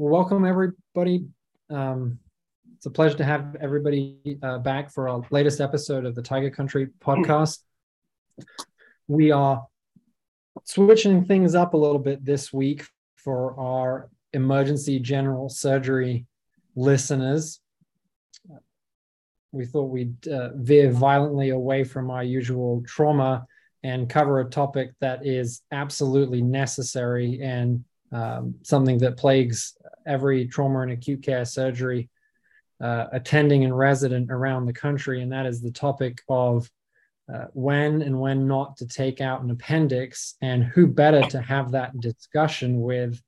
welcome everybody. Um, it's a pleasure to have everybody uh, back for our latest episode of the Tiger Country podcast. We are switching things up a little bit this week for our emergency general surgery listeners. We thought we'd uh, veer violently away from our usual trauma and cover a topic that is absolutely necessary and um, something that plagues every trauma and acute care surgery uh, attending and resident around the country, and that is the topic of uh, when and when not to take out an appendix, and who better to have that discussion with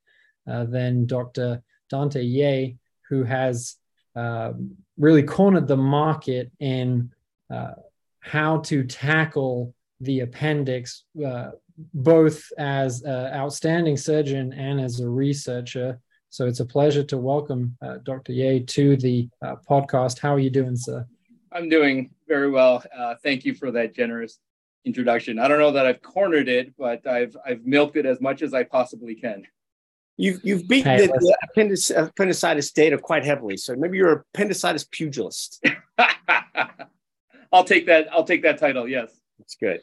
uh, than Dr. Dante Yeh, who has um, really cornered the market in uh, how to tackle the appendix, uh, both as an outstanding surgeon and as a researcher. So it's a pleasure to welcome uh, Dr. Yeh to the uh, podcast. How are you doing, sir? I'm doing very well. Uh, thank you for that generous introduction. I don't know that I've cornered it, but I've I've milked it as much as I possibly can. You've you've beaten hey, the, the appendix, appendicitis data quite heavily, so maybe you're a appendicitis pugilist. I'll take that. I'll take that title. Yes, that's good.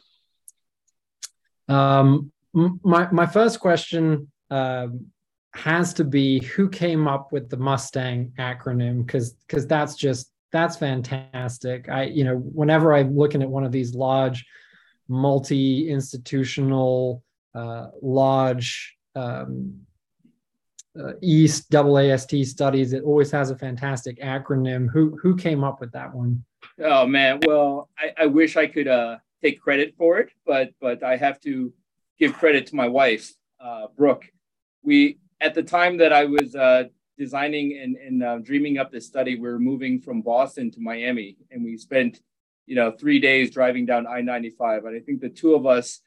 Um, my my first question um, has to be who came up with the Mustang acronym because because that's just that's fantastic. I you know whenever I'm looking at one of these large multi-institutional uh, large um, uh, EAST AAST studies, it always has a fantastic acronym. Who who came up with that one? Oh man, well I, I wish I could uh, take credit for it, but but I have to give credit to my wife, uh, Brooke. We at the time that I was uh, designing and, and uh, dreaming up this study, we were moving from Boston to Miami, and we spent, you know, three days driving down I-95. And I think the two of us,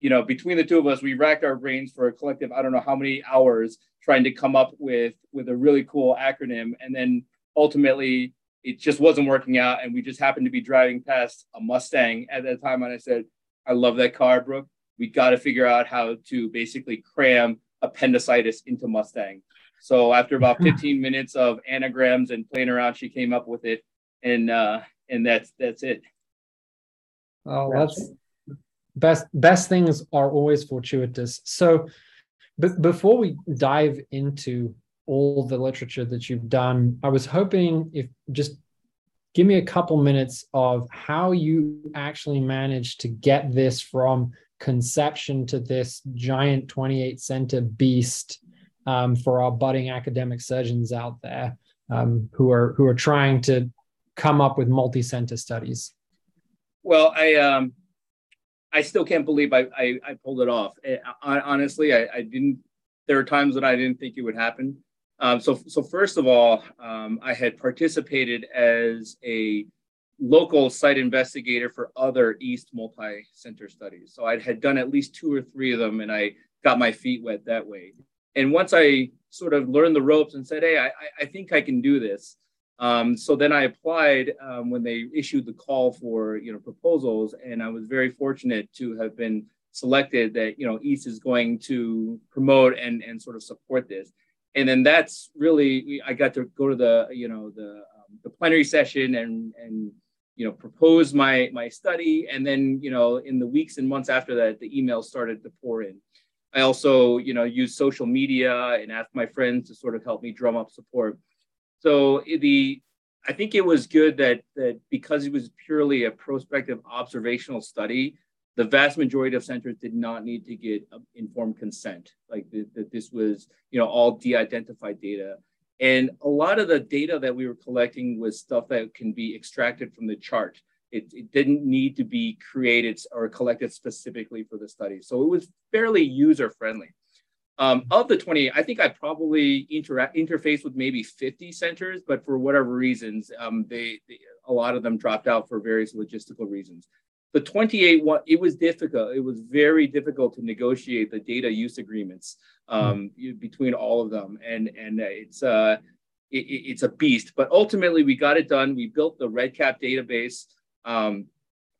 you know, between the two of us, we racked our brains for a collective, I don't know how many hours trying to come up with with a really cool acronym. And then ultimately, it just wasn't working out, and we just happened to be driving past a Mustang at that time, and I said, "I love that car, Brooke. We got to figure out how to basically cram appendicitis into Mustang. So after about 15 minutes of anagrams and playing around, she came up with it, and uh, and that's that's it. Oh, that's best. Best things are always fortuitous. So, but before we dive into all the literature that you've done, I was hoping if just give me a couple minutes of how you actually managed to get this from conception to this giant 28 center beast um, for our budding academic surgeons out there um, who are who are trying to come up with multi-center studies? Well, I um, I still can't believe I I, I pulled it off. Eh, I, honestly, I, I, didn't. There are times that I didn't think it would happen. Um, so so first of all, um, I had participated as a local site investigator for other EAST multi-center studies. So I had done at least two or three of them, and I got my feet wet that way. And once I sort of learned the ropes and said, "Hey, I, I think I can do this," um, so then I applied um, when they issued the call for you know proposals, and I was very fortunate to have been selected. That you know EAST is going to promote and and sort of support this. And then that's really I got to go to the you know the um, the plenary session and and you know propose my my study and then you know in the weeks and months after that the emails started to pour in. I also you know use social media and asked my friends to sort of help me drum up support. So the i think it was good that that because it was purely a prospective observational study the vast majority of centers did not need to get um, informed consent like that this was you know all de-identified data and a lot of the data that we were collecting was stuff that can be extracted from the chart. It, it, didn't need to be created or collected specifically for the study. So it was fairly user friendly. Um, of the 20, I think I probably inter- interfaced with maybe 50 centers, but for whatever reasons, um, they, they, a lot of them dropped out for various logistical reasons the 28 one it was difficult it was very difficult to negotiate the data use agreements um, mm. between all of them and and it's uh it, it's a beast but ultimately we got it done we built the REDCap database um,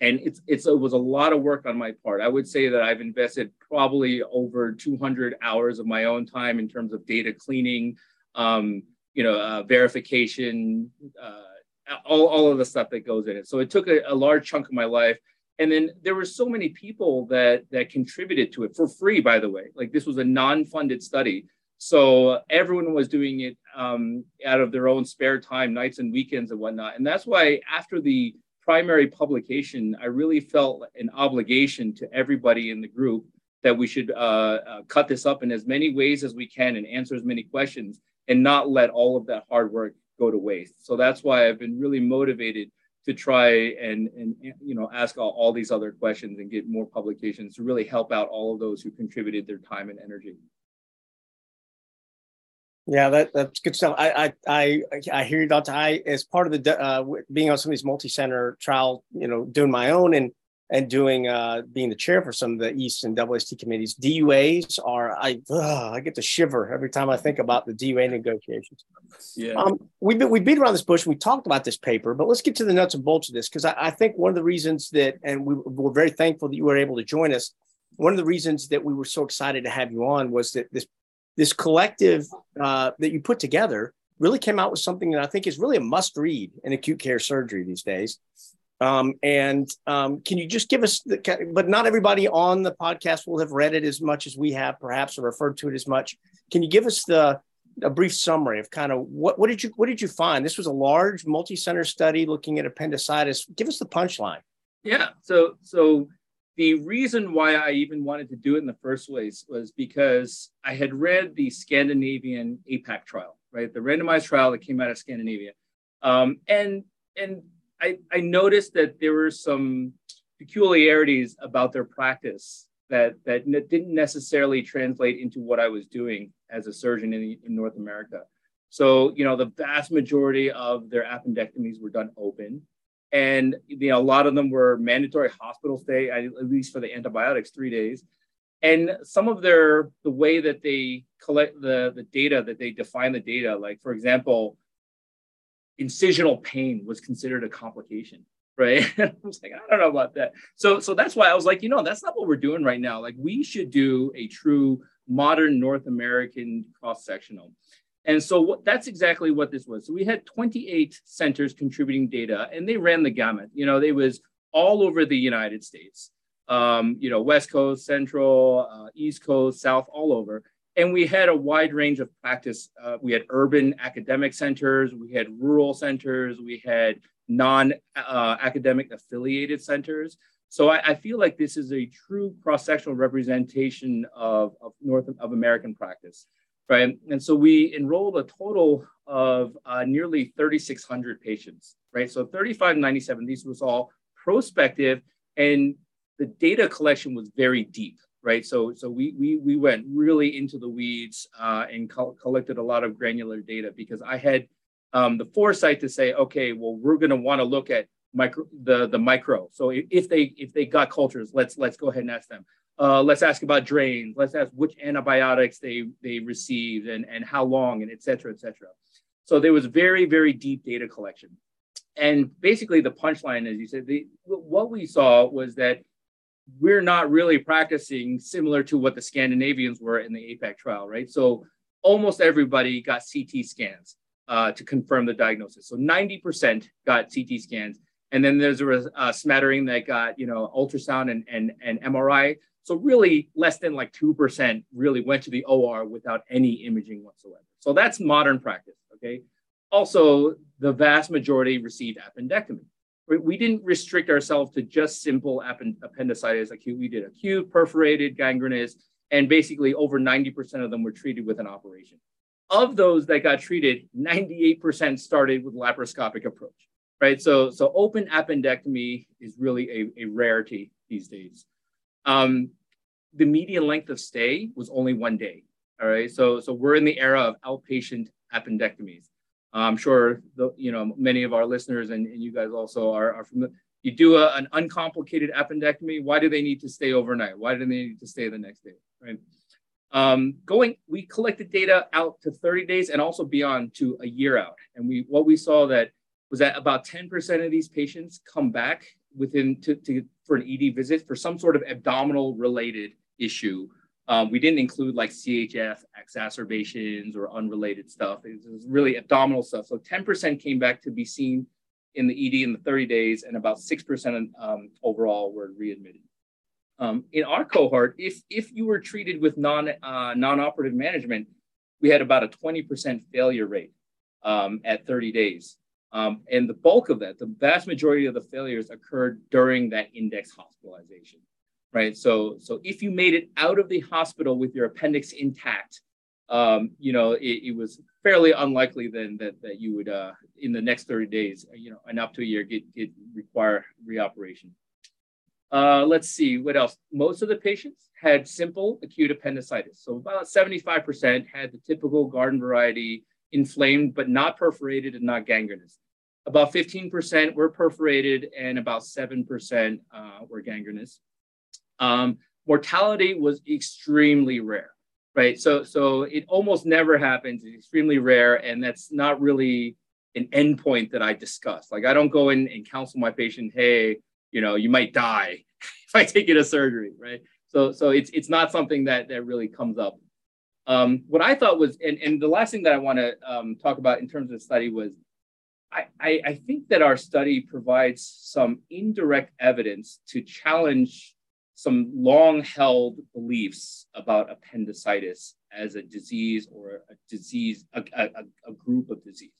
and it's, it's it was a lot of work on my part i would say that i've invested probably over 200 hours of my own time in terms of data cleaning um, you know, uh, verification, uh, all, all of the stuff that goes in it. So it took a, a large chunk of my life. And then there were so many people that that contributed to it for free, by the way. Like this was a non-funded study. So everyone was doing it um, out of their own spare time, nights and weekends and whatnot. And that's why after the primary publication, I really felt an obligation to everybody in the group that we should uh, uh, cut this up in as many ways as we can and answer as many questions and not let all of that hard work go to waste. So that's why I've been really motivated to try and and you know ask all, all these other questions and get more publications to really help out all of those who contributed their time and energy. Yeah, that, that's good stuff. I I I, I hear you, Dr. I as part of the uh, being on some of these multi-center trial, you know, doing my own and and doing uh, being the chair for some of the EAST and WST committees. DUAs are I ugh, I get to shiver every time I think about the DUA negotiations. Yeah, um, we we beat around this bush. We talked about this paper, but let's get to the nuts and bolts of this because I, I, think one of the reasons that, and we were very thankful that you were able to join us. One of the reasons that we were so excited to have you on was that this this collective uh, that you put together really came out with something that I think is really a must read in acute care surgery these days. Um, and um, can you just give us the, but not everybody on the podcast will have read it as much as we have, perhaps, or referred to it as much. Can you give us the a brief summary of kind of what, what did you what did you find? This was a large multi-center study looking at appendicitis. Give us the punchline. Yeah. So so the reason why I even wanted to do it in the first place was because I had read the Scandinavian APPAC trial, right? The randomized trial that came out of Scandinavia. Um, and and I, I noticed that there were some peculiarities about their practice that that didn't necessarily translate into what I was doing as a surgeon in, in North America. So, you know, the vast majority of their appendectomies were done open. And, you know, a lot of them were mandatory hospital stay, at least for the antibiotics, three days. And some of their, the way that they collect the, the data, that they define the data, like, for example, incisional pain was considered a complication right? I was like i don't know about that. So so that's why i was like you know that's not what we're doing right now. Like we should do a true modern north american cross sectional and so what, that's exactly what this was. So we had 28 centers contributing data and they ran the gamut. You know they was all over the united states. Um, you know west coast central uh, east coast south all over and we had a wide range of practice. Uh, we had urban academic centers, we had rural centers, we had non-academic uh, affiliated centers. So I, I, feel like this is a true cross-sectional representation of, of North of American practice, right? And so we enrolled a total of uh, nearly 3,600 patients, right? So 3597, these was all prospective, and the data collection was very deep, right? So so we we we went really into the weeds uh, and co- collected a lot of granular data because I had um, the foresight to say, okay, well, we're going to want to look at micro the the micro. So if they if they got cultures, let's let's go ahead and ask them. Uh, let's ask about drains. Let's ask which antibiotics they they received and and how long and et cetera, et cetera. So there was very very deep data collection, and basically the punchline, as you said, the, what we saw was that we're not really practicing similar to what the Scandinavians were in the APPAC trial, right? So almost everybody got CT scans uh, to confirm the diagnosis. So 90% got CT scans. And then there's a, a smattering that got, you know, ultrasound and, and, and MRI. So really less than like 2% really went to the OR without any imaging whatsoever. So that's modern practice, okay? Also, the vast majority received appendectomy we didn't restrict ourselves to just simple appendicitis acute. We did acute, perforated, gangrenous, and basically over 90% of them were treated with an operation. Of those that got treated, 98% started with laparoscopic approach, right? So, so open appendectomy is really a, a rarity these days. Um, the median length of stay was only one day. All right. So, so we're in the era of outpatient appendectomies. I'm sure the, you know many of our listeners and, and you guys also are, are familiar. You do a, an uncomplicated appendectomy. Why do they need to stay overnight? Why do they need to stay the next day? Right. Um, going, we collected data out to 30 days and also beyond to a year out. And we what we saw that was that about 10% of these patients come back within to, to for an ED visit for some sort of abdominal related issue Um, we didn't include like CHF exacerbations or unrelated stuff. It was really abdominal stuff. So 10% came back to be seen in the ED in the 30 days, and about 6% um, overall were readmitted. Um, in our cohort, if, if you were treated with non, uh, non-operative management, we had about a 20% failure rate um, at 30 days. Um, and the bulk of that, the vast majority of the failures occurred during that index hospitalization, right? So, so if you made it out of the hospital with your appendix intact, um, you know, it, it, was fairly unlikely then that, that you would, uh, in the next 30 days, you know, and up to a year, get, get require reoperation. Uh, let's see what else. Most of the patients had simple acute appendicitis. So about 75% had the typical garden variety inflamed, but not perforated and not gangrenous. About 15% were perforated and about 7% uh, were gangrenous. Um, mortality was extremely rare, right? So, so it almost never happens. It's extremely rare, and that's not really an endpoint that I discuss. Like I don't go in and counsel my patient, hey, you know, you might die if I take you to surgery, right? So, so it's it's not something that that really comes up. Um, what I thought was, and, and the last thing that I want to um, talk about in terms of the study was I, I, I think that our study provides some indirect evidence to challenge some long held beliefs about appendicitis as a disease or a disease, a, a, a group of disease,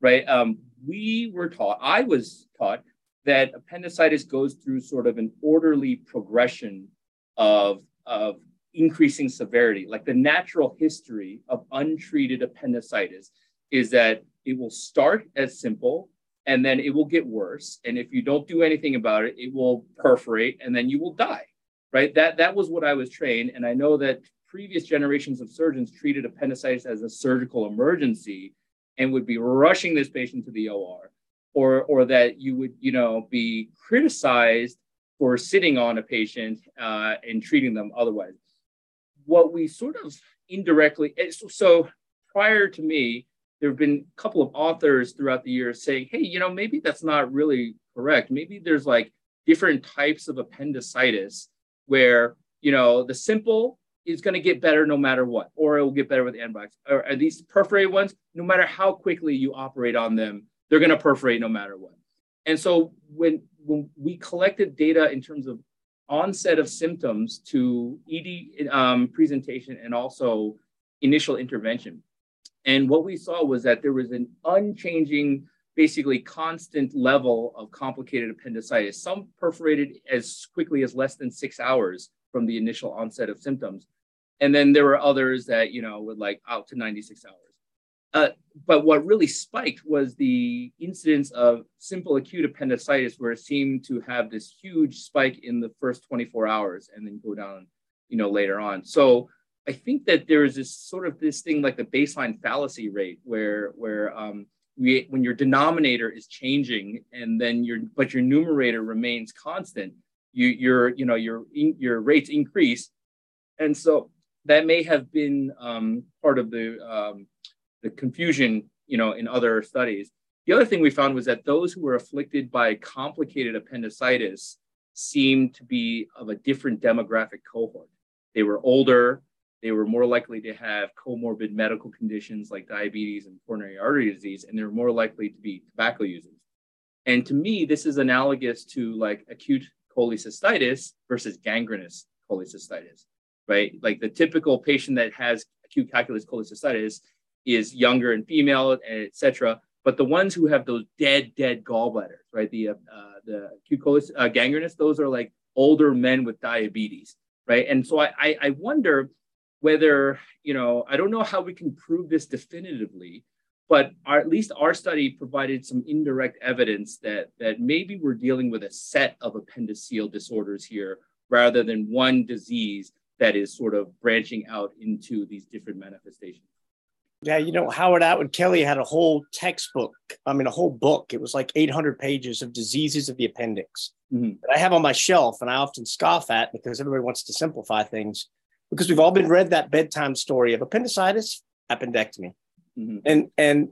right? Um, we were taught, I was taught that appendicitis goes through sort of an orderly progression of, of increasing severity. Like the natural history of untreated appendicitis is that it will start as simple and then it will get worse. And if you don't do anything about it, it will perforate and then you will die. Right. That that was what I was trained. And I know that previous generations of surgeons treated appendicitis as a surgical emergency and would be rushing this patient to the OR. Or, or that you would, you know, be criticized for sitting on a patient uh, and treating them otherwise. What we sort of indirectly, so prior to me, there have been a couple of authors throughout the years saying, hey, you know, maybe that's not really correct. Maybe there's like different types of appendicitis where, you know, the simple is going to get better no matter what, or it will get better with antibiotics. Or are these perforated ones, no matter how quickly you operate on them, they're going to perforate no matter what. And so when when we collected data in terms of onset of symptoms to ED um, presentation and also initial intervention, and what we saw was that there was an unchanging, basically constant level of complicated appendicitis, some perforated as quickly as less than six hours from the initial onset of symptoms. And then there were others that, you know, would like out to 96 hours. Uh, but what really spiked was the incidence of simple acute appendicitis, where it seemed to have this huge spike in the first 24 hours and then go down, you know, later on. So I think that there is this sort of this thing like the baseline fallacy rate where where um, we, when your denominator is changing and then your but your numerator remains constant, you your you know your your rates increase, and so that may have been um, part of the um, the confusion you know in other studies. The other thing we found was that those who were afflicted by complicated appendicitis seemed to be of a different demographic cohort. They were older, they were more likely to have comorbid medical conditions like diabetes and coronary artery disease, and they were more likely to be tobacco users. And to me, this is analogous to like acute cholecystitis versus gangrenous cholecystitis, right? Like the typical patient that has acute calculous cholecystitis is younger and female, etc. But the ones who have those dead, dead gallbladders, right? The uh, the acute uh, gangrenous, those are like older men with diabetes, right? And so I, I wonder whether you know i don't know how we can prove this definitively but our, at least our study provided some indirect evidence that that maybe we're dealing with a set of appendiceal disorders here rather than one disease that is sort of branching out into these different manifestations yeah, you know, Howard Atwood Kelly had a whole textbook. I mean, a whole book. It was like 800 pages of diseases of the appendix mm-hmm. that I have on my shelf, and I often scoff at because everybody wants to simplify things because we've all been read that bedtime story of appendicitis, appendectomy, mm-hmm. and and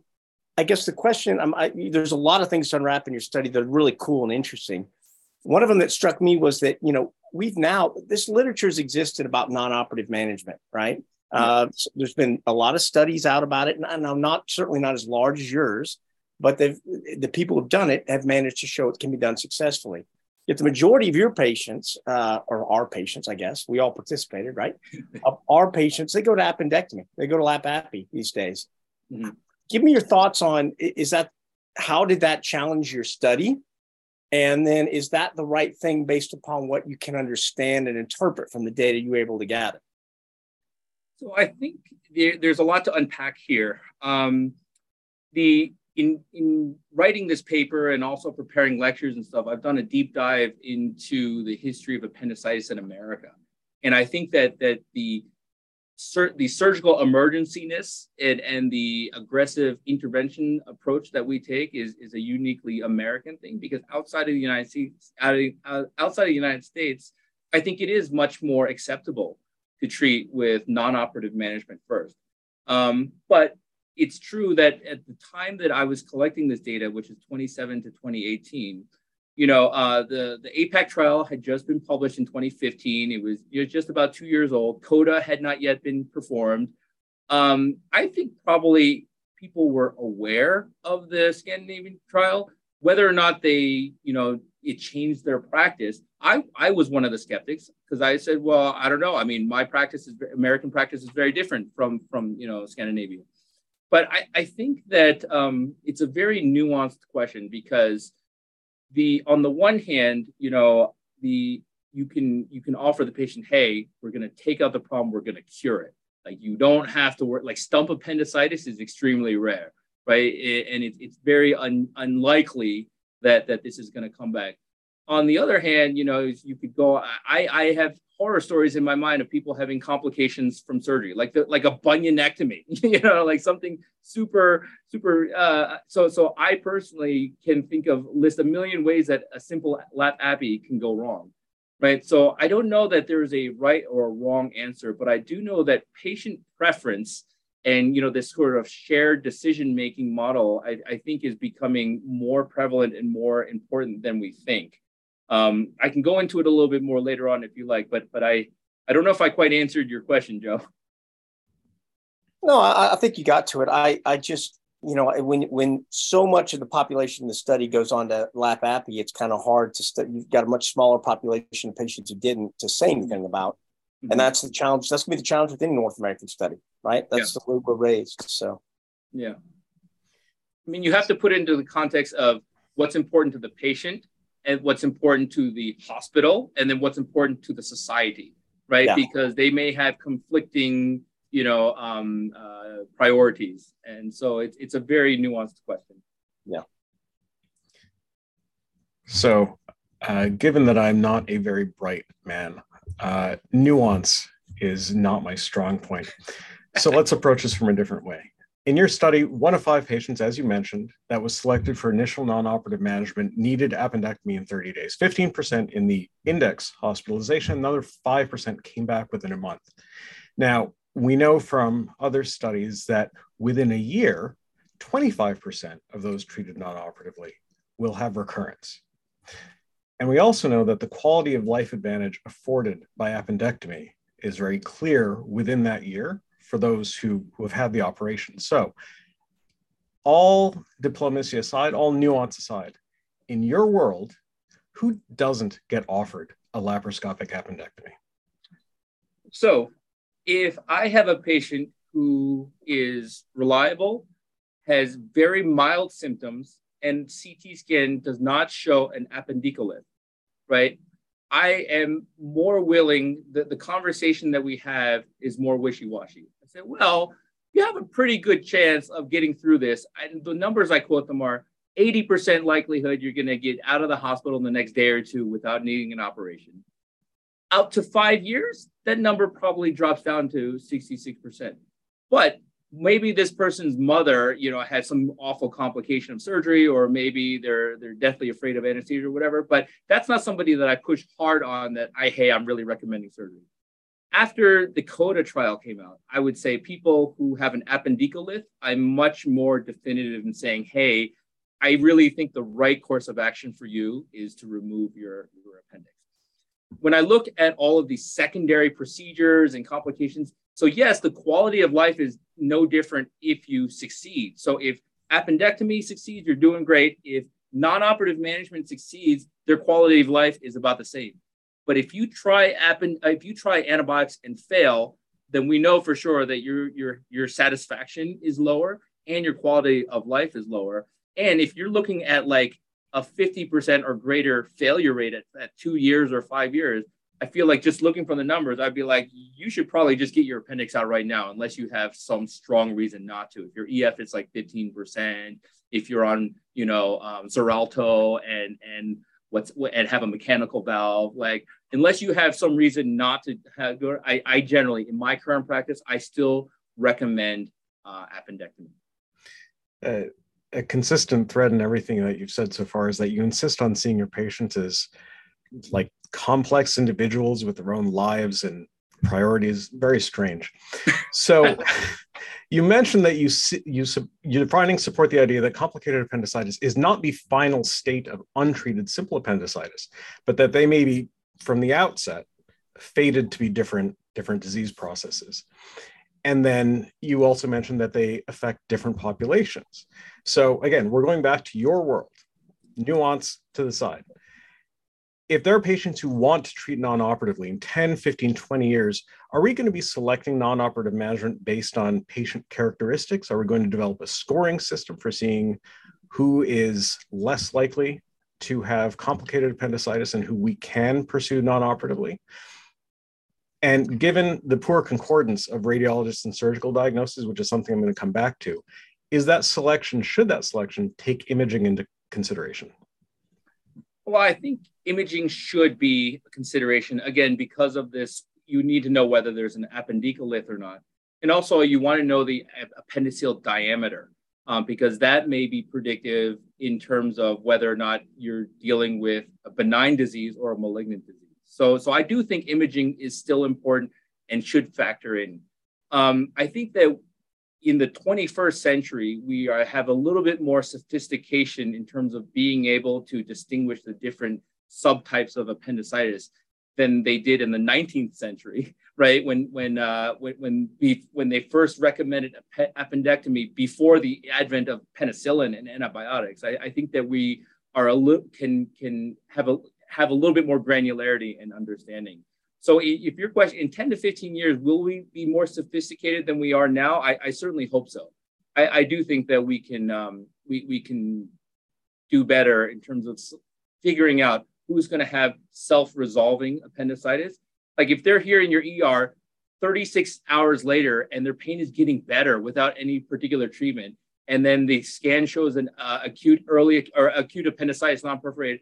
I guess the question I, there's a lot of things to unwrap in your study that are really cool and interesting. One of them that struck me was that you know we've now this literature has existed about non-operative management, right? Uh, so there's been a lot of studies out about it, and I'm not certainly not as large as yours, but the the people who've done it have managed to show it can be done successfully. Yet the majority of your patients, uh, or our patients, I guess, we all participated, right? of our patients, they go to appendectomy. They go to lap appy these days. Mm-hmm. Give me your thoughts on is that how did that challenge your study? And then is that the right thing based upon what you can understand and interpret from the data you were able to gather? So I think there, there's a lot to unpack here. Um, the in in writing this paper and also preparing lectures and stuff, I've done a deep dive into the history of appendicitis in America, and I think that that the the surgical emergenciness and, and the aggressive intervention approach that we take is, is a uniquely American thing because outside of the United States, outside of the United States, I think it is much more acceptable to treat with non-operative management first. Um, but it's true that at the time that I was collecting this data, which is 27 to 2018, you know, uh, the the APPAC trial had just been published in 2015. It was, it was just about two years old. CODA had not yet been performed. Um, I think probably people were aware of the Scandinavian trial, whether or not they, you know, it changed their practice. I, I was one of the skeptics because I said, well, I don't know. I mean, my practice is American practice is very different from from you know Scandinavia. But I, I think that um, it's a very nuanced question because the on the one hand, you know, the you can you can offer the patient, hey, we're going to take out the problem, we're going to cure it. Like you don't have to work. Like stump appendicitis is extremely rare, right? It, and it, it's very un, unlikely that that this is going to come back. On the other hand, you know, you could go. I I have horror stories in my mind of people having complications from surgery, like the, like a bunionectomy, you know, like something super super. Uh, so so I personally can think of list a million ways that a simple lap appy can go wrong, right? So I don't know that there is a right or a wrong answer, but I do know that patient preference and you know this sort of shared decision making model I, I think is becoming more prevalent and more important than we think um, I can go into it a little bit more later on if you like, but but I I don't know if I quite answered your question, Joe. No, I, I think you got to it. I I just you know when when so much of the population in the study goes on to lap appy, it's kind of hard to you've got a much smaller population of patients who didn't to say anything about, mm-hmm. and that's the challenge. That's gonna be the challenge with any North American study, right? That's yeah. the way we're raised. So, yeah. I mean, you have to put it into the context of what's important to the patient and what's important to the hospital and then what's important to the society right? Yeah. because they may have conflicting you know um, uh, priorities. And so it's, it's a very nuanced question. Yeah. So uh, given that i'm not a very bright man uh, nuance is not my strong point. So let's approach this from a different way in your study, one of five patients, as you mentioned, that was selected for initial non-operative management needed appendectomy in 30 days. 15% in the index hospitalization, another 5% came back within a month. Now, we know from other studies that within a year, 25% of those treated non-operatively will have recurrence. And we also know that the quality of life advantage afforded by appendectomy is very clear within that year for those who, who have had the operation. So, all diplomacy aside, all nuance aside, in your world, who doesn't get offered a laparoscopic appendectomy? So, if I have a patient who is reliable, has very mild symptoms, and CT scan does not show an appendicolith, right? I am more willing, the, the conversation that we have is more wishy washy. I say, well, you have a pretty good chance of getting through this. And the numbers I quote them are 80% likelihood you're going to get out of the hospital in the next day or two without needing an operation. Out to five years, that number probably drops down to 66%. But maybe this person's mother, you know, had some awful complication of surgery, or maybe they're they're deathly afraid of anesthesia or whatever. But that's not somebody that I push hard on. That I hey, I'm really recommending surgery. After the CODA trial came out, I would say people who have an appendicolith, I'm much more definitive in saying, hey, I really think the right course of action for you is to remove your, your appendix. when I look at all of these secondary procedures and complications, so yes, the quality of life is no different if you succeed. So if appendectomy succeeds, you're doing great. If non-operative management succeeds, their quality of life is about the same. But if you try append- if you try antibiotics and fail, then we know for sure that your your your satisfaction is lower and your quality of life is lower. And if you're looking at like a 50% or greater failure rate at, at two years or five years, I feel like just looking from the numbers, I'd be like, you should probably just get your appendix out right now, unless you have some strong reason not to. If your EF is like 15%, if you're on, you know, um, Xarelto and and what's and have a mechanical valve, like unless you have some reason not to have, I, I generally in my current practice, I still recommend uh, appendectomy. Uh, a consistent thread in everything that you've said so far is that you insist on seeing your patients as like complex individuals with their own lives and priorities. Very strange. So, you mentioned that you you you're finding support the idea that complicated appendicitis is not the final state of untreated simple appendicitis, but that they may be from the outset fated to be different different disease processes. And then you also mentioned that they affect different populations. So again, we're going back to your world, nuance to the side. If there are patients who want to treat non-operatively in 10, 15, 20 years, are we going to be selecting non-operative management based on patient characteristics? Are we going to develop a scoring system for seeing who is less likely to have complicated appendicitis and who we can pursue non-operatively? And given the poor concordance of radiologists and surgical diagnosis, which is something I'm going to come back to, is that selection, should that selection take imaging into consideration? Well, I think imaging should be a consideration. Again, because of this, you need to know whether there's an appendicolith or not. And also, you want to know the appendiceal diameter um, because that may be predictive in terms of whether or not you're dealing with a benign disease or a malignant disease. So, so I do think imaging is still important and should factor in. Um, I think that in the 21st century, we are, have a little bit more sophistication in terms of being able to distinguish the different subtypes of appendicitis than they did in the 19th century, right? When when uh, when when, when they first recommended appendectomy before the advent of penicillin and antibiotics, I, I think that we are a little can can have a have a little bit more granularity and understanding. So if your question in 10 to 15 years, will we be more sophisticated than we are now? I, I certainly hope so. I, I, do think that we can um, we, we can do better in terms of figuring out who's going to have self-resolving appendicitis. Like if they're here in your ER 36 hours later and their pain is getting better without any particular treatment, and then the scan shows an uh, acute early or acute appendicitis non-perforated,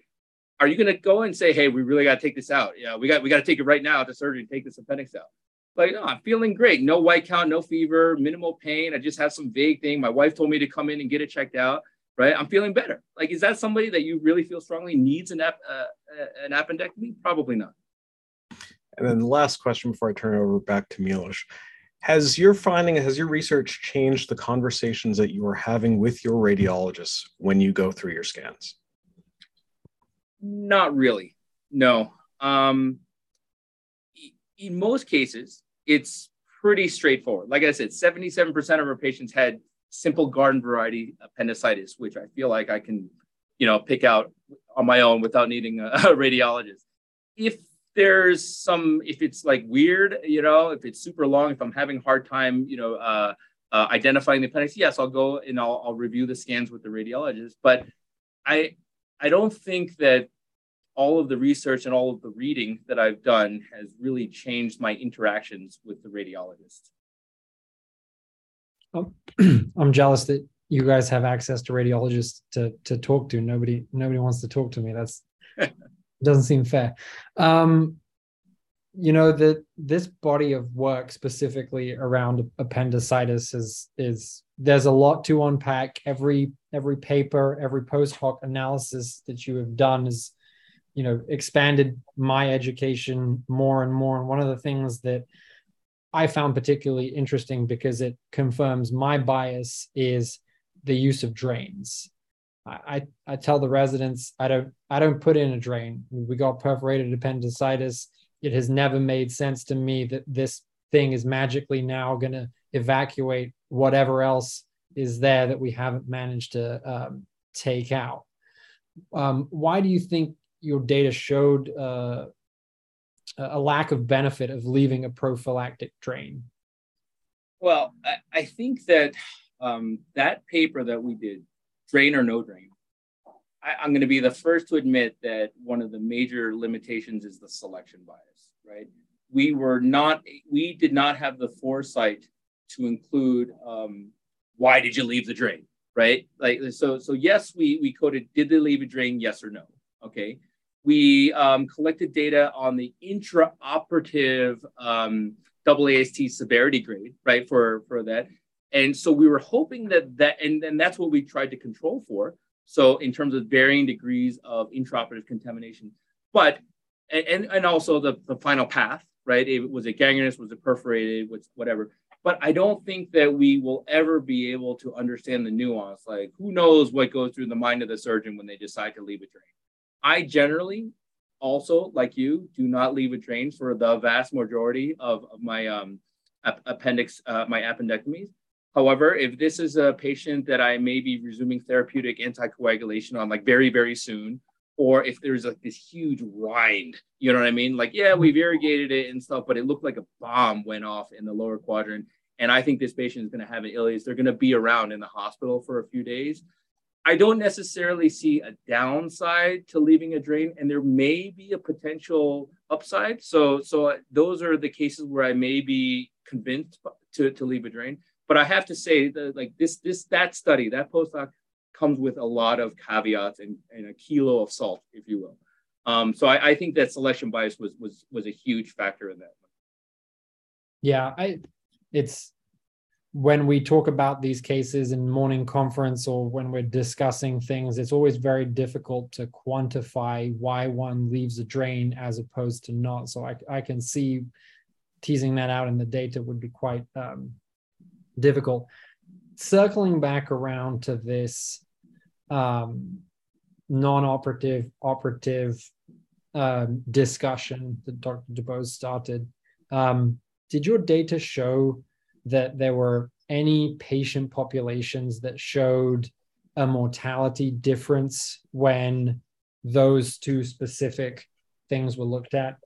are you going to go and say, hey, we really got to take this out? Yeah, we got we got to take it right now to surgery and take this appendix out. Like, no, I'm feeling great. No white count, no fever, minimal pain. I just have some vague thing. My wife told me to come in and get it checked out. Right, I'm feeling better. Like, is that somebody that you really feel strongly needs an ap- uh, uh an appendectomy? Probably not. And then the last question before I turn it over back to Milos. Has your finding, has your research changed the conversations that you are having with your radiologists when you go through your scans? Not really. No. Um, in most cases, it's pretty straightforward. Like I said, 77% of our patients had simple garden variety appendicitis, which I feel like I can, you know, pick out on my own without needing a, radiologist. If there's some, if it's like weird, you know, if it's super long, if I'm having a hard time, you know, uh, uh, identifying the appendix, yes, I'll go and I'll, I'll review the scans with the radiologist. But I, I don't think that all of the research and all of the reading that I've done has really changed my interactions with the radiologist. Oh, I'm jealous that you guys have access to radiologists to to talk to. Nobody nobody wants to talk to me. That's doesn't seem fair. Um, you know that this body of work specifically around appendicitis is is there's a lot to unpack. Every every paper, every post hoc analysis that you have done is you know expanded my education more and more and one of the things that i found particularly interesting because it confirms my bias is the use of drains I, I tell the residents I don't I don't put in a drain. We got perforated appendicitis. It has never made sense to me that this thing is magically now going to evacuate whatever else is there that we haven't managed to um, take out. Um, why do you think your data showed uh, a lack of benefit of leaving a prophylactic drain? Well, I, I think that um, that paper that we did drain or no drain. I, am going to be the first to admit that one of the major limitations is the selection bias, right? We were not, we did not have the foresight to include um, why did you leave the drain, right? Like so, so yes, we we coded did they leave a drain, yes or no, okay. We um, collected data on the intraoperative um, AAST severity grade, right, for for that, and so we were hoping that that, and, and that's what we tried to control for. So in terms of varying degrees of intraoperative contamination, but and and also the, the final path, right? It, was it gangrenous? Was it perforated? Was whatever. But I don't think that we will ever be able to understand the nuance. Like, who knows what goes through the mind of the surgeon when they decide to leave a drain? I generally also, like you, do not leave a drain for the vast majority of, of my um, appendix, uh, my appendectomies. However, if this is a patient that I may be resuming therapeutic anticoagulation on like very, very soon, or if there's like this huge rind, you know what I mean? Like, yeah, we've irrigated it and stuff, but it looked like a bomb went off in the lower quadrant. And I think this patient is going to have an ileus. They're going to be around in the hospital for a few days. I don't necessarily see a downside to leaving a drain, and there may be a potential upside. So, so those are the cases where I may be convinced to, to leave a drain. But I have to say that like this, this, that study, that post hoc comes with a lot of caveats and, and a kilo of salt, if you will. Um, so I, I think that selection bias was was was a huge factor in that. Yeah, I it's when we talk about these cases in morning conference or when we're discussing things, it's always very difficult to quantify why one leaves a drain as opposed to not. So I, I can see teasing that out in the data would be quite um, difficult. Circling back around to this um, non-operative operative um, discussion that Dr. DuBose started, um, did your data show that there were any patient populations that showed a mortality difference when those two specific things were looked at?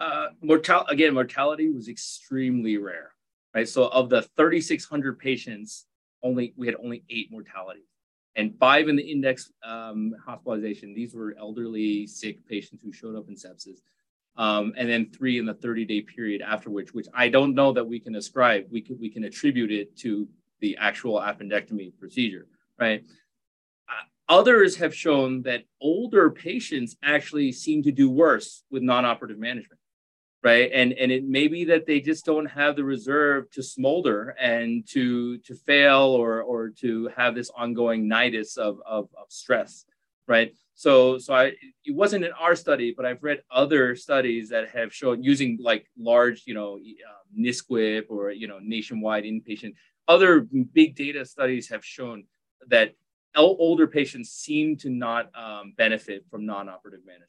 Uh, mortal again, mortality was extremely rare right? So of the 3,600 patients, only we had only eight mortalities and five in the index um, hospitalization. These were elderly, sick patients who showed up in sepsis. Um, and then three in the 30 day period after which, which I don't know that we can ascribe, we can, we can attribute it to the actual appendectomy procedure, right? Uh, others have shown that older patients actually seem to do worse with non-operative management right and and it may be that they just don't have the reserve to smolder and to to fail or or to have this ongoing nidus of of, of stress right so so i it wasn't in our study but i've read other studies that have shown using like large you know um, NSQIP or you know nationwide inpatient other big data studies have shown that older patients seem to not um, benefit from non-operative management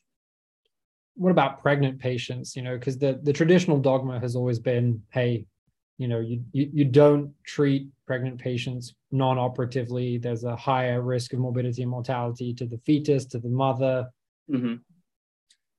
what about pregnant patients? You know, because the the traditional dogma has always been, hey, you know, you, you you don't treat pregnant patients non-operatively. There's a higher risk of morbidity and mortality to the fetus, to the mother. Mm-hmm.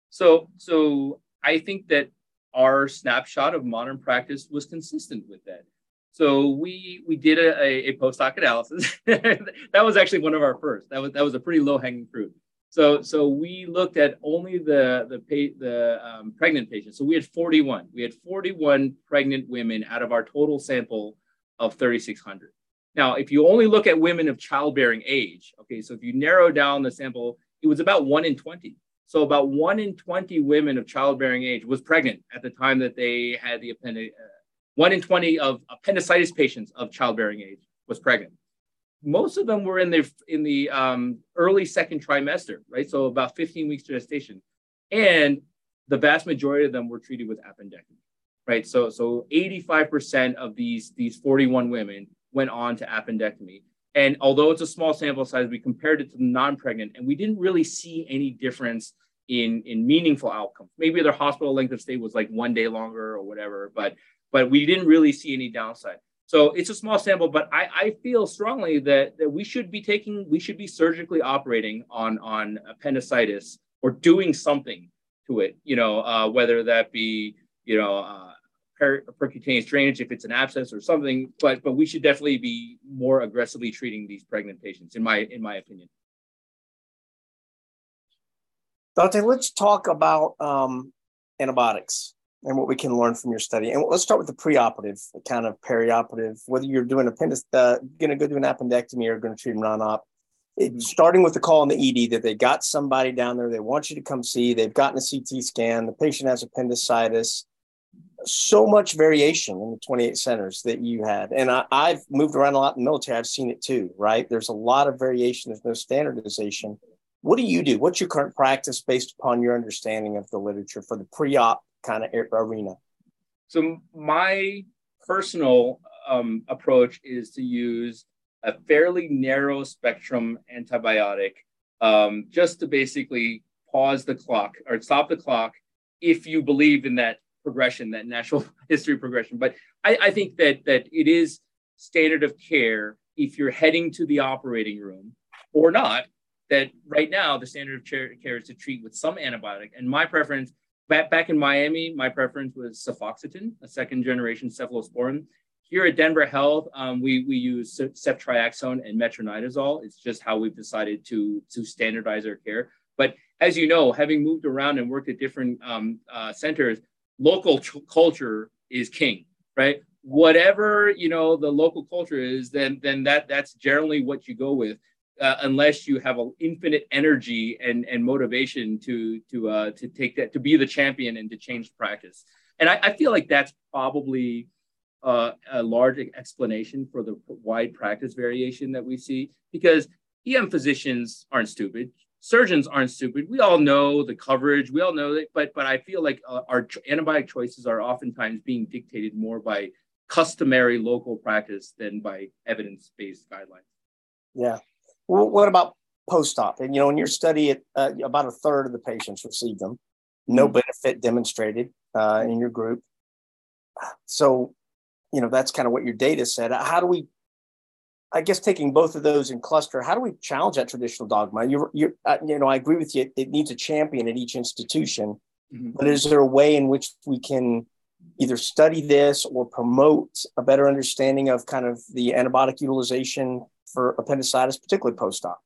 So so I think that our snapshot of modern practice was consistent with that. So we we did a, a, a analysis. that was actually one of our first. That was that was a pretty low hanging fruit. So, so we looked at only the the pa- the um, pregnant patients. So we had 41. We had 41 pregnant women out of our total sample of 3,600. Now, if you only look at women of childbearing age, okay, so if you narrow down the sample, it was about one in 20. So about one in 20 women of childbearing age was pregnant at the time that they had the appendix. Uh, one in 20 of appendicitis patients of childbearing age was pregnant most of them were in the in the um, early second trimester, right? So about 15 weeks gestation, and the vast majority of them were treated with appendectomy, right? So so 85% of these these 41 women went on to appendectomy, And although it's a small sample size, we compared it to the non-pregnant, and we didn't really see any difference in in meaningful outcomes. Maybe their hospital length of stay was like one day longer or whatever, but but we didn't really see any downside. So it's a small sample, but I, I feel strongly that, that we should be taking, we should be surgically operating on, on appendicitis or doing something to it, you know, uh, whether that be, you know, uh, per- percutaneous drainage if it's an abscess or something, but but we should definitely be more aggressively treating these pregnant patients, in my in my opinion. Dante, let's talk about um, antibiotics and what we can learn from your study. And let's start with the preoperative, kind of perioperative, whether you're doing appendix, uh, going to go do an appendectomy or going to treat them non-op. It, starting with the call in the ED that they got somebody down there they want you to come see. They've gotten a CT scan. The patient has appendicitis. So much variation in the 28 centers that you had. And I, I've moved around a lot in the military. I've seen it too, right? There's a lot of variation. There's no standardization. What do you do? What's your current practice based upon your understanding of the literature for the pre-op kind of arena? So my personal um, approach is to use a fairly narrow spectrum antibiotic um, just to basically pause the clock or stop the clock if you believe in that progression, that natural history progression. But I, I think that that it is standard of care if you're heading to the operating room or not that right now the standard of care is to treat with some antibiotic. And my preference back, back in Miami, my preference was cefoxitin, a second generation cephalosporin. Here at Denver Health, um, we, we use ceftriaxone and metronidazole. It's just how we've decided to, to standardize our care. But as you know, having moved around and worked at different um, uh, centers, local culture is king, right? Whatever you know the local culture is, then then that that's generally what you go with uh, unless you have an infinite energy and, and motivation to to uh, to take that to be the champion and to change practice. And I, I feel like that's probably uh, a large explanation for the wide practice variation that we see because EM physicians aren't stupid. Surgeons aren't stupid. We all know the coverage. We all know that, but but I feel like uh, our antibiotic choices are oftentimes being dictated more by customary local practice than by evidence-based guidelines. Yeah, what about post-op? And you know, in your study, it, uh, about a third of the patients received them. No mm-hmm. benefit demonstrated uh, in your group. So, you know, that's kind of what your data said. How do we? I guess taking both of those in cluster, how do we challenge that traditional dogma? You, you, uh, you know, I agree with you. It needs a champion at each institution, mm-hmm. but is there a way in which we can either study this or promote a better understanding of kind of the antibiotic utilization for appendicitis, particularly post-op.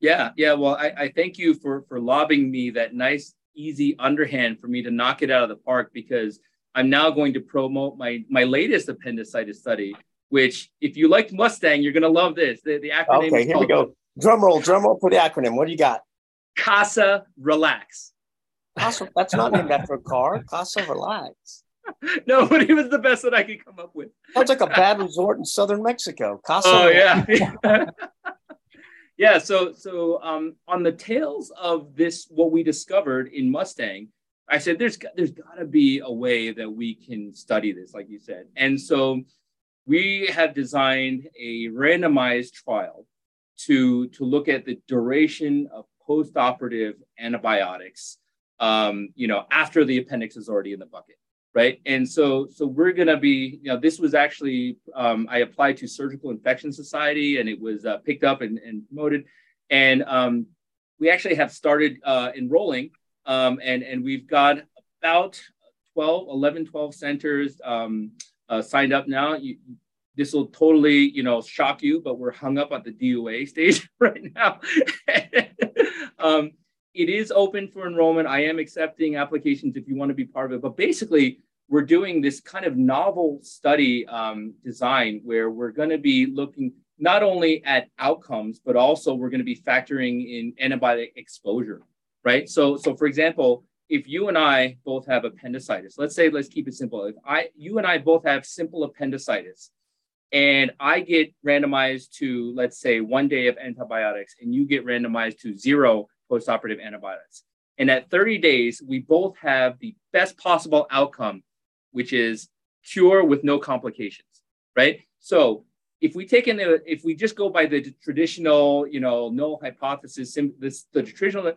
Yeah, yeah. Well, I, I thank you for for lobbing me that nice, easy underhand for me to knock it out of the park because I'm now going to promote my my latest appendicitis study. Which, if you liked Mustang, you're going to love this. The, the acronym. Okay, here we go. Drum roll, drum roll for the acronym. What do you got? CASA Relax. CASA, that's not named after a car. CASA Relax. No, but it was the best that I could come up with. Sounds like a bad resort in southern Mexico. Casa. Oh yeah. yeah. So so um, on the tails of this, what we discovered in Mustang, I said there's there's got to be a way that we can study this, like you said, and so we have designed a randomized trial to to look at the duration of post-operative antibiotics um, you know after the appendix is already in the bucket right? And so, so we're going to be, you know, this was actually, um, I applied to Surgical Infection Society and it was uh, picked up and, and promoted. And um, we actually have started uh, enrolling um, and, and we've got about 12, 11, 12 centers um, uh, signed up now. You, this will totally, you know, shock you, but we're hung up at the DOA stage right now. um, it is open for enrollment. I am accepting applications if you want to be part of it. But basically, we're doing this kind of novel study um, design where we're going to be looking not only at outcomes, but also we're going to be factoring in antibiotic exposure, right? So, so for example, if you and I both have appendicitis, let's say, let's keep it simple. If I, you and I both have simple appendicitis, and I get randomized to, let's say, one day of antibiotics, and you get randomized to zero postoperative antibiotics. And at 30 days, we both have the best possible outcome which is cure with no complications, right? So if we take in the if we just go by the traditional, you know, null hypothesis, this the traditional,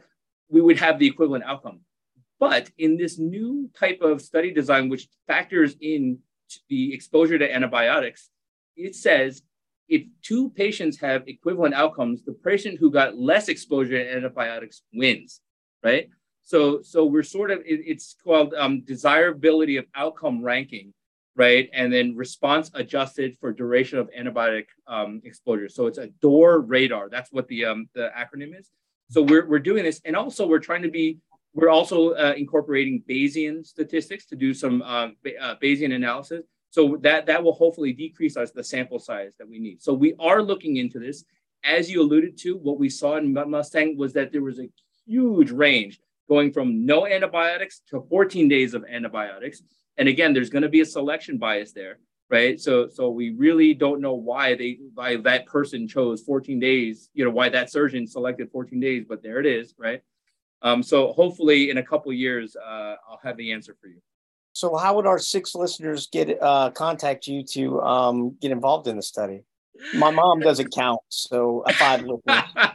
we would have the equivalent outcome. But in this new type of study design, which factors in the exposure to antibiotics, it says if two patients have equivalent outcomes, the patient who got less exposure to antibiotics wins, right? So, so we're sort of it, it's called um, desirability of outcome ranking, right? And then response adjusted for duration of antibiotic um, exposure. So it's a DOOR RADAR. That's what the um, the acronym is. So we're we're doing this, and also we're trying to be we're also uh, incorporating Bayesian statistics to do some uh, uh, Bayesian analysis. So that, that will hopefully decrease us the sample size that we need. So we are looking into this. As you alluded to, what we saw in Mustang was that there was a huge range going from no antibiotics to 14 days of antibiotics. And again, there's going to be a selection bias there, right? So, so we really don't know why they why that person chose 14 days. You know why that surgeon selected 14 days, but there it is, right? Um, so hopefully, in a couple years, uh, I'll have the answer for you. So, how would our six listeners get uh, contact you to um, get involved in the study? My mom doesn't count, so a five listeners.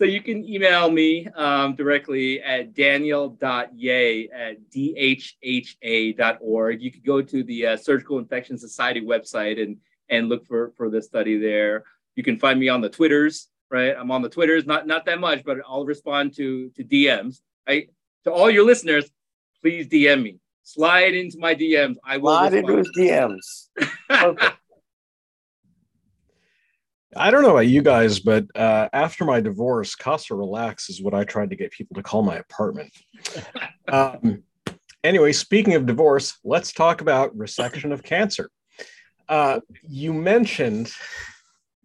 so you can email me um, directly at daniel.yeh at dhha.org. You could go to the uh, Surgical Infection Society website and, and look for, for the study there. You can find me on the Twitters right? I'm on the Twitters, not not that much, but I'll respond to to DMs. I to all your listeners, please DM me. Slide into my DMs. I will slide into his DMs. I don't know about you guys, but uh, after my divorce, Casa Relax is what I tried to get people to call my apartment. um, anyway, speaking of divorce, let's talk about resection of cancer. Uh, you mentioned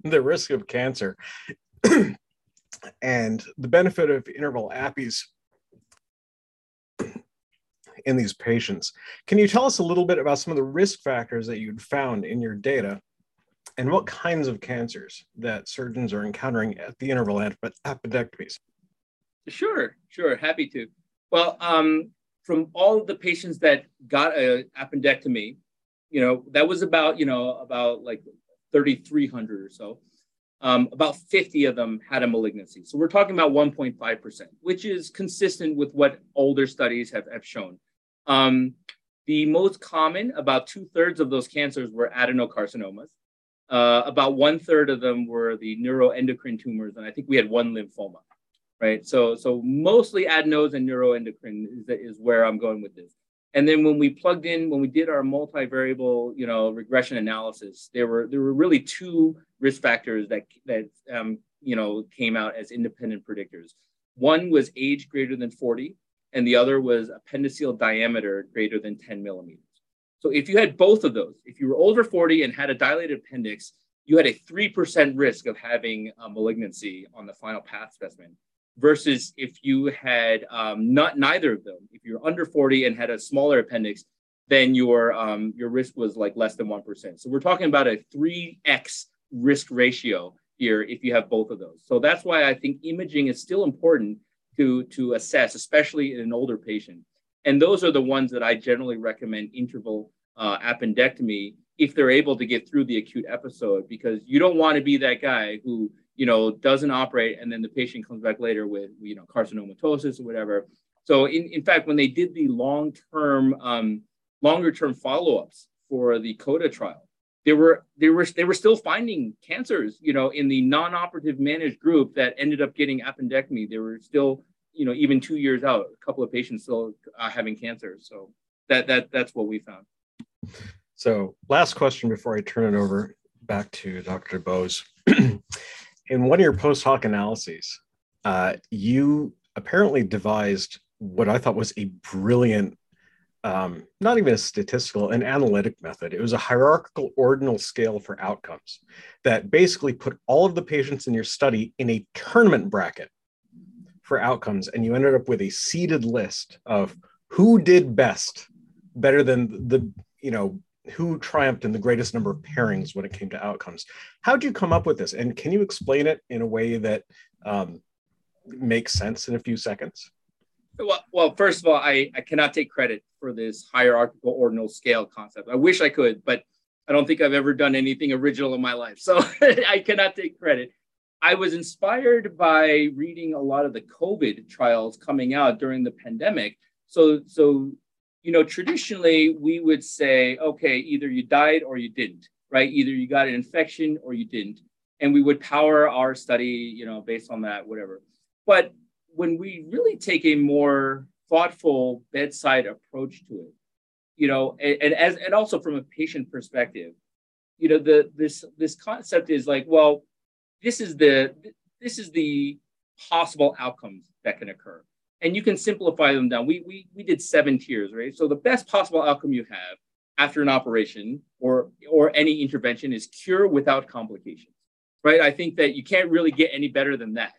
the risk of cancer. and the benefit of interval appies in these patients. Can you tell us a little bit about some of the risk factors that you'd found in your data and what kinds of cancers that surgeons are encountering at the interval appendectomies? Sure, sure, happy to. Well, um, from all the patients that got an appendectomy, you know, that was about, you know, about like 3,300 or so um, about 50 of them had a malignancy. So we're talking about 1.5%, which is consistent with what older studies have, have shown. Um, the most common, about two thirds of those cancers were adenocarcinomas. Uh, about one third of them were the neuroendocrine tumors, and I think we had one lymphoma, right? So, so mostly adenos and neuroendocrine is, is where I'm going with this. And then when we plugged in, when we did our multivariable, you know, regression analysis, there were there were really two risk factors that that um, you know came out as independent predictors. One was age greater than 40, and the other was appendiceal diameter greater than 10 millimeters. So if you had both of those, if you were over 40 and had a dilated appendix, you had a 3% risk of having a malignancy on the final path specimen versus if you had um, not neither of them. If you're under 40 and had a smaller appendix, then your um, your risk was like less than one percent. So we're talking about a three x risk ratio here if you have both of those. So that's why I think imaging is still important to to assess, especially in an older patient. And those are the ones that I generally recommend interval uh, appendectomy if they're able to get through the acute episode, because you don't want to be that guy who you know, doesn't operate, and then the patient comes back later with, you know, carcinomatosis or whatever. So, in, in fact, when they did the long term, um, longer term follow ups for the CODA trial, they were they were they were still finding cancers, you know, in the non operative managed group that ended up getting appendectomy. They were still, you know, even two years out, a couple of patients still uh, having cancer. So that that that's what we found. So, last question before I turn it over back to Dr. DuBose. in one of your post hoc analyses, uh, you apparently devised what I thought was a brilliant, um, not even a statistical, an analytic method. It was a hierarchical ordinal scale for outcomes that basically put all of the patients in your study in a tournament bracket for outcomes. And you ended up with a seeded list of who did best, better than the, you know, who triumphed in the greatest number of pairings when it came to outcomes. How did you come up with this? And can you explain it in a way that um, makes sense in a few seconds? Well, well, first of all, I, I cannot take credit for this hierarchical ordinal scale concept. I wish I could, but I don't think I've ever done anything original in my life. So I cannot take credit. I was inspired by reading a lot of the COVID trials coming out during the pandemic. So, so you know, traditionally we would say, okay, either you died or you didn't, right? Either you got an infection or you didn't, and we would power our study, you know, based on that, whatever. But when we really take a more thoughtful bedside approach to it, you know, and, and as and also from a patient perspective, you know, the this this concept is like, well, this is the this is the possible outcomes that can occur and you can simplify them down. We we, we did seven tiers right? So the best possible outcome you have after an operation or or any intervention is cure without complications right? I think that you can't really get any better than that.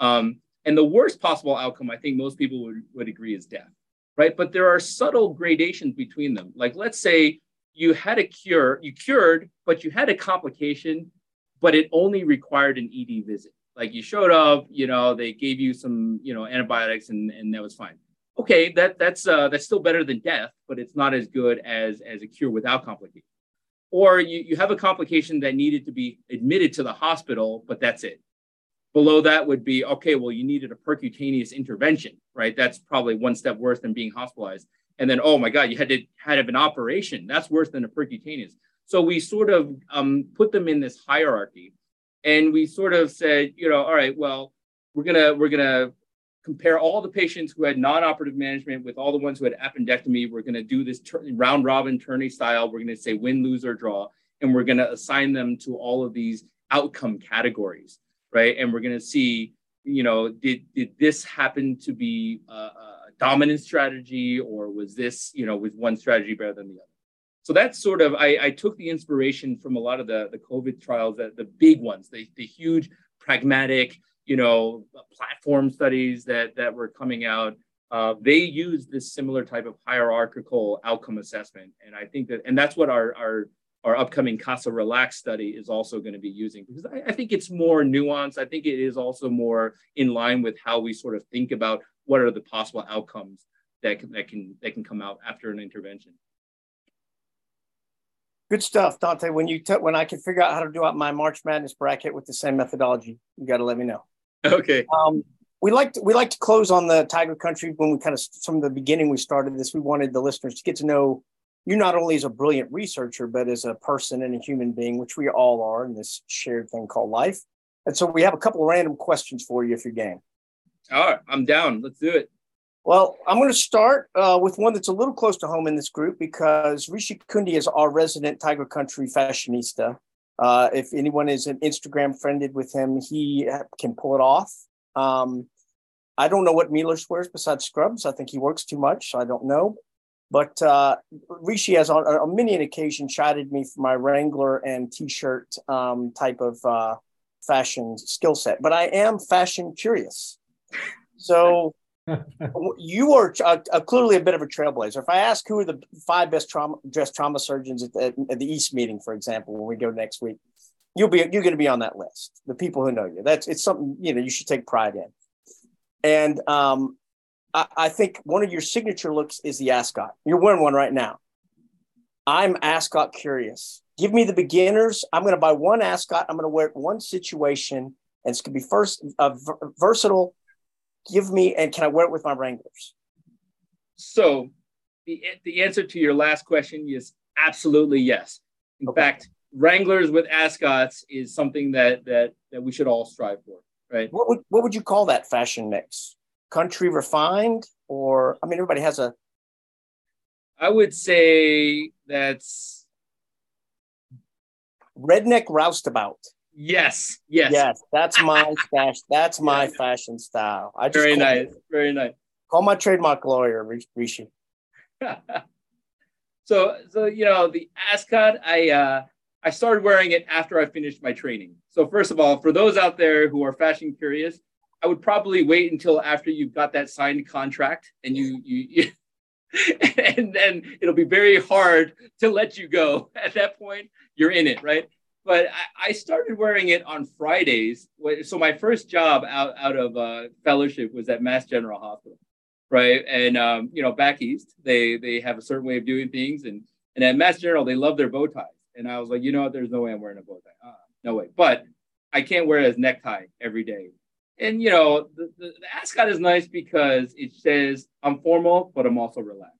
Um, and the worst possible outcome i think most people would, would agree is death right? But there are subtle gradations between them. Like let's say you had a cure you cured but you had a complication but it only required an ED visit. Like you showed up, you know, they gave you some, you know, antibiotics and, and that was fine. Okay, that that's uh, that's still better than death, but it's not as good as as a cure without complication. Or you, you have a complication that needed to be admitted to the hospital, but that's it. Below that would be okay, well, you needed a percutaneous intervention, right? That's probably one step worse than being hospitalized. And then, oh my God, you had to have an operation. That's worse than a percutaneous. So we sort of um, put them in this hierarchy, and we sort of said, you know, all right, well, we're gonna we're gonna compare all the patients who had non-operative management with all the ones who had appendectomy. We're gonna do this tur- round robin tourney style. We're gonna say win, lose, or draw, and we're gonna assign them to all of these outcome categories, right? And we're gonna see, you know, did did this happen to be a, a dominant strategy, or was this, you know, was one strategy better than the other? So that's sort of I, I, took the inspiration from a lot of the, the COVID trials, that the big ones, the, the huge pragmatic, you know, platform studies that that were coming out. Uh, they use this similar type of hierarchical outcome assessment, and I think that and that's what our our our upcoming Casa Relax study is also going to be using because I, I think it's more nuanced. I think it is also more in line with how we sort of think about what are the possible outcomes that can, that can that can come out after an intervention. Good stuff, Dante. When you t- when I can figure out how to do out my March Madness bracket with the same methodology, you got to let me know. Okay. Um, we like to, we like to close on the Tiger Country when we kind of from the beginning we started this. We wanted the listeners to get to know you not only as a brilliant researcher, but as a person and a human being, which we all are in this shared thing called life. And so we have a couple of random questions for you if you're game. All right, I'm down. Let's do it. Well, I'm going to start uh, with one that's a little close to home in this group because Rishi Kundi is our resident Tiger Country fashionista. Uh, if anyone is an Instagram friended with him, he can pull it off. Um, I don't know what Milos wears besides scrubs. I think he works too much. I don't know. But uh, Rishi has on, on many an occasion chided me for my Wrangler and t-shirt um, type of uh, fashion skill set. But I am fashion curious. So you are clearly a bit of a trailblazer. If I ask who are the five best trauma dress trauma surgeons at the, at the EAST meeting, for example, when we go next week, you'll be you're going to be on that list. The people who know you. That's it's something you know you should take pride in. And um, I, I think one of your signature looks is the ascot. You're wearing one right now. I'm ascot curious. Give me the beginners. I'm going to buy one ascot. I'm going to wear it one situation, and it's going to be first uh, versatile give me and can I wear it with my Wranglers? So the, the answer to your last question is absolutely yes. In okay. fact, Wranglers with ascots is something that that that we should all strive for, right? What would what would you call that fashion mix? Country refined, or I mean, everybody has a. I would say that's redneck roustabout. Yes, yes, yes. That's my fashion. That's my fashion style. I just very nice, very nice. Call my trademark lawyer, Rishi. so, so you know, the ascot. I uh, I started wearing it after I finished my training. So, first of all, for those out there who are fashion curious, I would probably wait until after you've got that signed contract and you you. you and then it'll be very hard to let you go. At that point, you're in it, right? But I, I, started wearing it on Fridays. So my first job out, out of uh, fellowship was at Mass General Hospital, right? And um, you know, back east, they they have a certain way of doing things, and and at Mass General, they love their bow ties. and I was like, you know what? There's no way I'm wearing a bow tie. Uh, no way. But I can't wear it as necktie every day. And you know, the, the, the ascot is nice because it says I'm formal, but I'm also relaxed.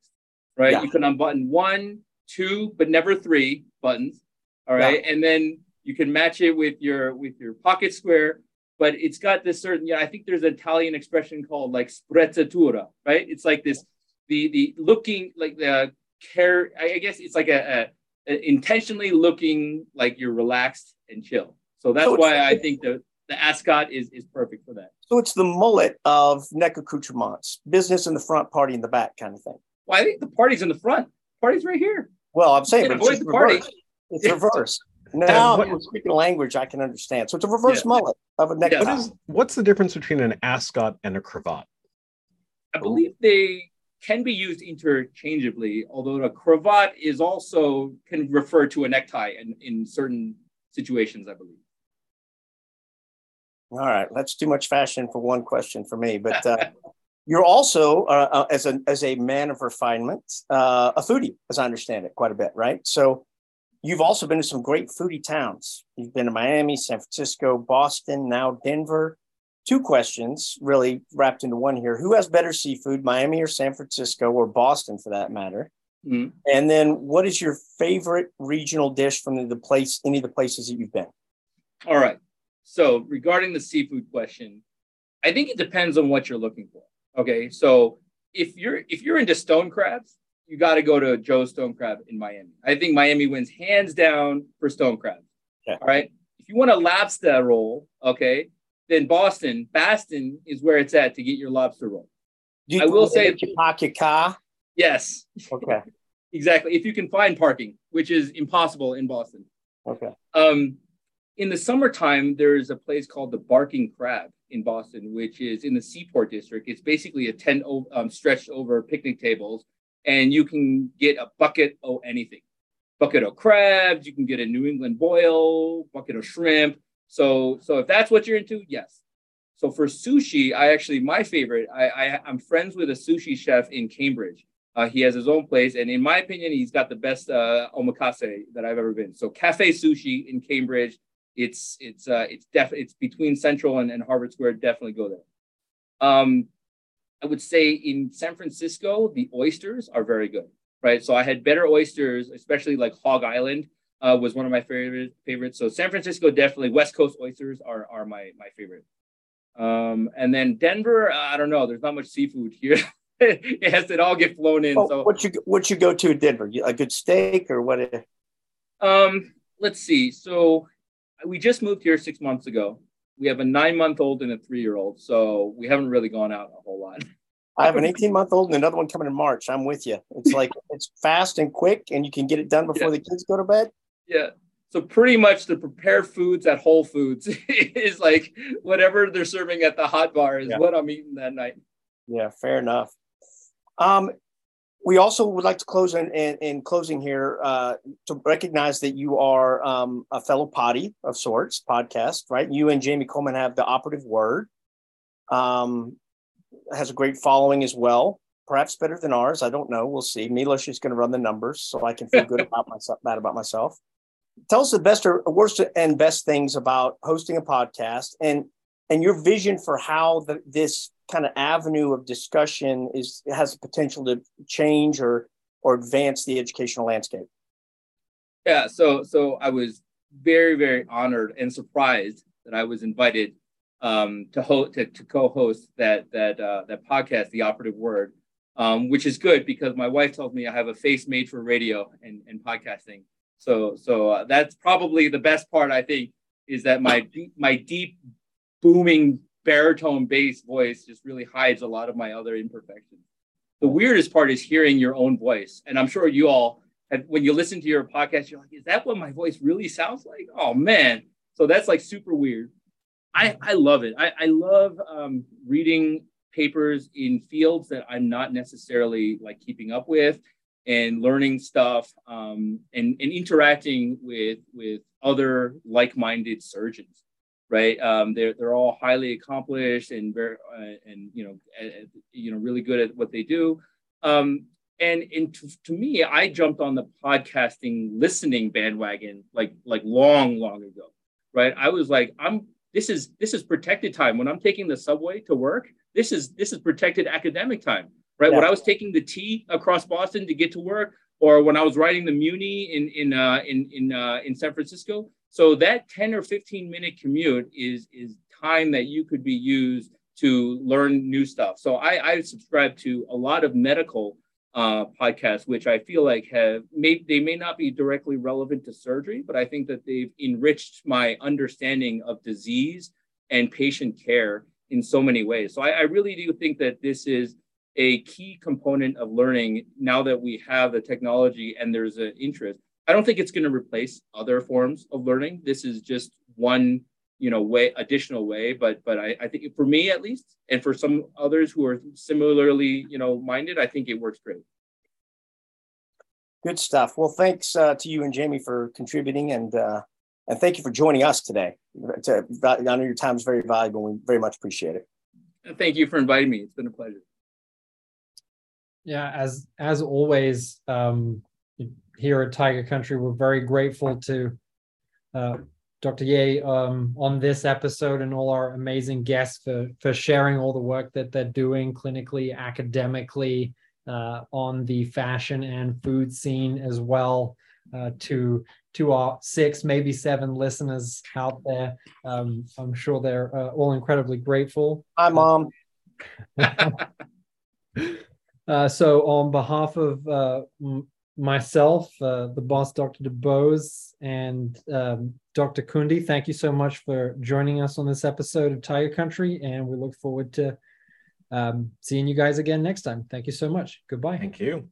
Right? Yeah. You can unbutton one, two, but never three buttons. All right. Yeah. And then you can match it with your with your pocket square, but it's got this certain, yeah, I think there's an Italian expression called like sprezzatura, right? It's like this the the looking like the care, I guess it's like a, a, a intentionally looking like you're relaxed and chill. So that's so why I think the the ascot is is perfect for that. So it's the mullet of neck accoutrements, business in the front, party in the back, kind of thing. Well, I think the party's in the front. Party's right here. Well, I'm saying, but it's the party. It's reverse. Now what, speaking language I can understand. So it's a reverse yeah. mullet of a neck. What is, what's the difference between an ascot and a cravat? I believe they can be used interchangeably, although a cravat is also can refer to a necktie in, in certain situations, I believe. All right, that's too much fashion for one question for me. But uh, you're also, uh, uh, as a as a man of refinement, uh, a foodie, as I understand it, quite a bit, right? So you've also been to some great foodie towns. You've been to Miami, San Francisco, Boston, now Denver. Two questions, really wrapped into one here: Who has better seafood, Miami or San Francisco, or Boston, for that matter? Mm-hmm. And then, what is your favorite regional dish from the place, any of the places that you've been? All right. So regarding the seafood question, I think it depends on what you're looking for. Okay, so if you're if you're into stone crabs, you got to go to Joe Stone Crab in Miami. I think Miami wins hands down for stone crabs. Yeah. All right. If you want a lobster roll, okay, then Boston, Baston is where it's at to get your lobster roll. Do you I will say, you park your car. Yes. Okay. exactly. If you can find parking, which is impossible in Boston. Okay. Um, in the summertime, there's a place called the Barking Crab in Boston, which is in the Seaport District. It's basically a tent um, stretched over picnic tables, and you can get a bucket of anything bucket of crabs, you can get a New England boil, bucket of shrimp. So, so if that's what you're into, yes. So for sushi, I actually my favorite. I, I i'm friends with a sushi chef in Cambridge. Uh, he has his own place, and in my opinion, he's got the best uh, omakase that I've ever been. So Cafe Sushi in Cambridge it's it's uh, it's definitely it's between Central and, and Harvard Square. Definitely go there. Um, I would say in San Francisco, the oysters are very good, right? So I had better oysters, especially like Hog Island uh, was one of my favorite favorites. So San Francisco definitely West Coast oysters are are my my favorite. Um, and then Denver, I don't know. There's not much seafood here. it has to all get flown in. Oh, so what you what you go to Denver? A good steak or what? Um, let's see. So we just moved here six months ago. We have a nine month old and a three year old, so we haven't really gone out a whole lot. I have an 18 month old and another one coming in March. I'm with you. It's like it's fast and quick, and you can get it done before yeah. the kids go to bed. Yeah. So pretty much the prepared foods at Whole Foods is like whatever they're serving at the hot bar is yeah. what I'm eating that night. Yeah, fair enough. Um, we also would like to close in, in, in closing here uh, to recognize that you are um, a fellow potty of sorts podcast, right? You and Jamie Coleman have the operative word. Um, has a great following as well, perhaps better than ours. I don't know. We'll see. Milos is going to run the numbers, so I can feel good about myself. Bad about myself. Tell us the best or worst and best things about hosting a podcast, and and your vision for how the, this kind of avenue of discussion is has the potential to change or or advance the educational landscape? Yeah, so so I was very very honored and surprised that I was invited um, to host to, to co-host that that uh, that podcast, The Operative Word, um, which is good because my wife tells me I have a face made for radio and, and podcasting. So so uh, that's probably the best part I think is that my my deep booming baritone bass voice just really hides a lot of my other imperfections. The weirdest part is hearing your own voice. And I'm sure you all have, when you listen to your podcast, you're like, is that what my voice really sounds like? Oh man. So that's like super weird. I, I love it. I, I love um, reading papers in fields that I'm not necessarily like keeping up with and learning stuff um, and, and interacting with with other like-minded surgeons right? Um, they're they're all highly accomplished and very uh, and you know uh, you know really good at what they do. Um, and and to, to me, I jumped on the podcasting listening bandwagon like like long, long ago, right? I was like, I'm this is this is protected time when I'm taking the subway to work. This is this is protected academic time, right? Yeah. When I was taking the T across Boston to get to work, or when I was riding the Muni in in uh, in in uh, in San Francisco. So that 10 or 15 minute commute is is time that you could be used to learn new stuff. So I, I subscribe to a lot of medical uh, podcasts, which I feel like have may they may not be directly relevant to surgery, but I think that they've enriched my understanding of disease and patient care in so many ways. So I, I really do think that this is a key component of learning now that we have the technology and there's an interest. I don't think it's going to replace other forms of learning. This is just one, you know, way additional way. But but I, I think for me at least, and for some others who are similarly, you know, minded, I think it works great. Good stuff. Well, thanks uh, to you and Jamie for contributing, and uh, and thank you for joining us today. To, I know your time is very valuable. We very much appreciate it. Thank you for inviting me. It's been a pleasure. Yeah, as as always, um, here at Tiger Country, we're very grateful to uh, Dr. Yeh um, on this episode and all our amazing guests for for sharing all the work that they're doing clinically, academically, uh, on the fashion and food scene as well. Uh, to to our six, maybe seven listeners out there, um, I'm sure they're uh, all incredibly grateful. Hi, mom. Uh, so, on behalf of uh, myself, uh, the boss, Dr. DuBose, and um, Dr. Kundi, thank you so much for joining us on this episode of Tiger Country, and we look forward to um, seeing you guys again next time. Thank you so much. Goodbye. Thank you.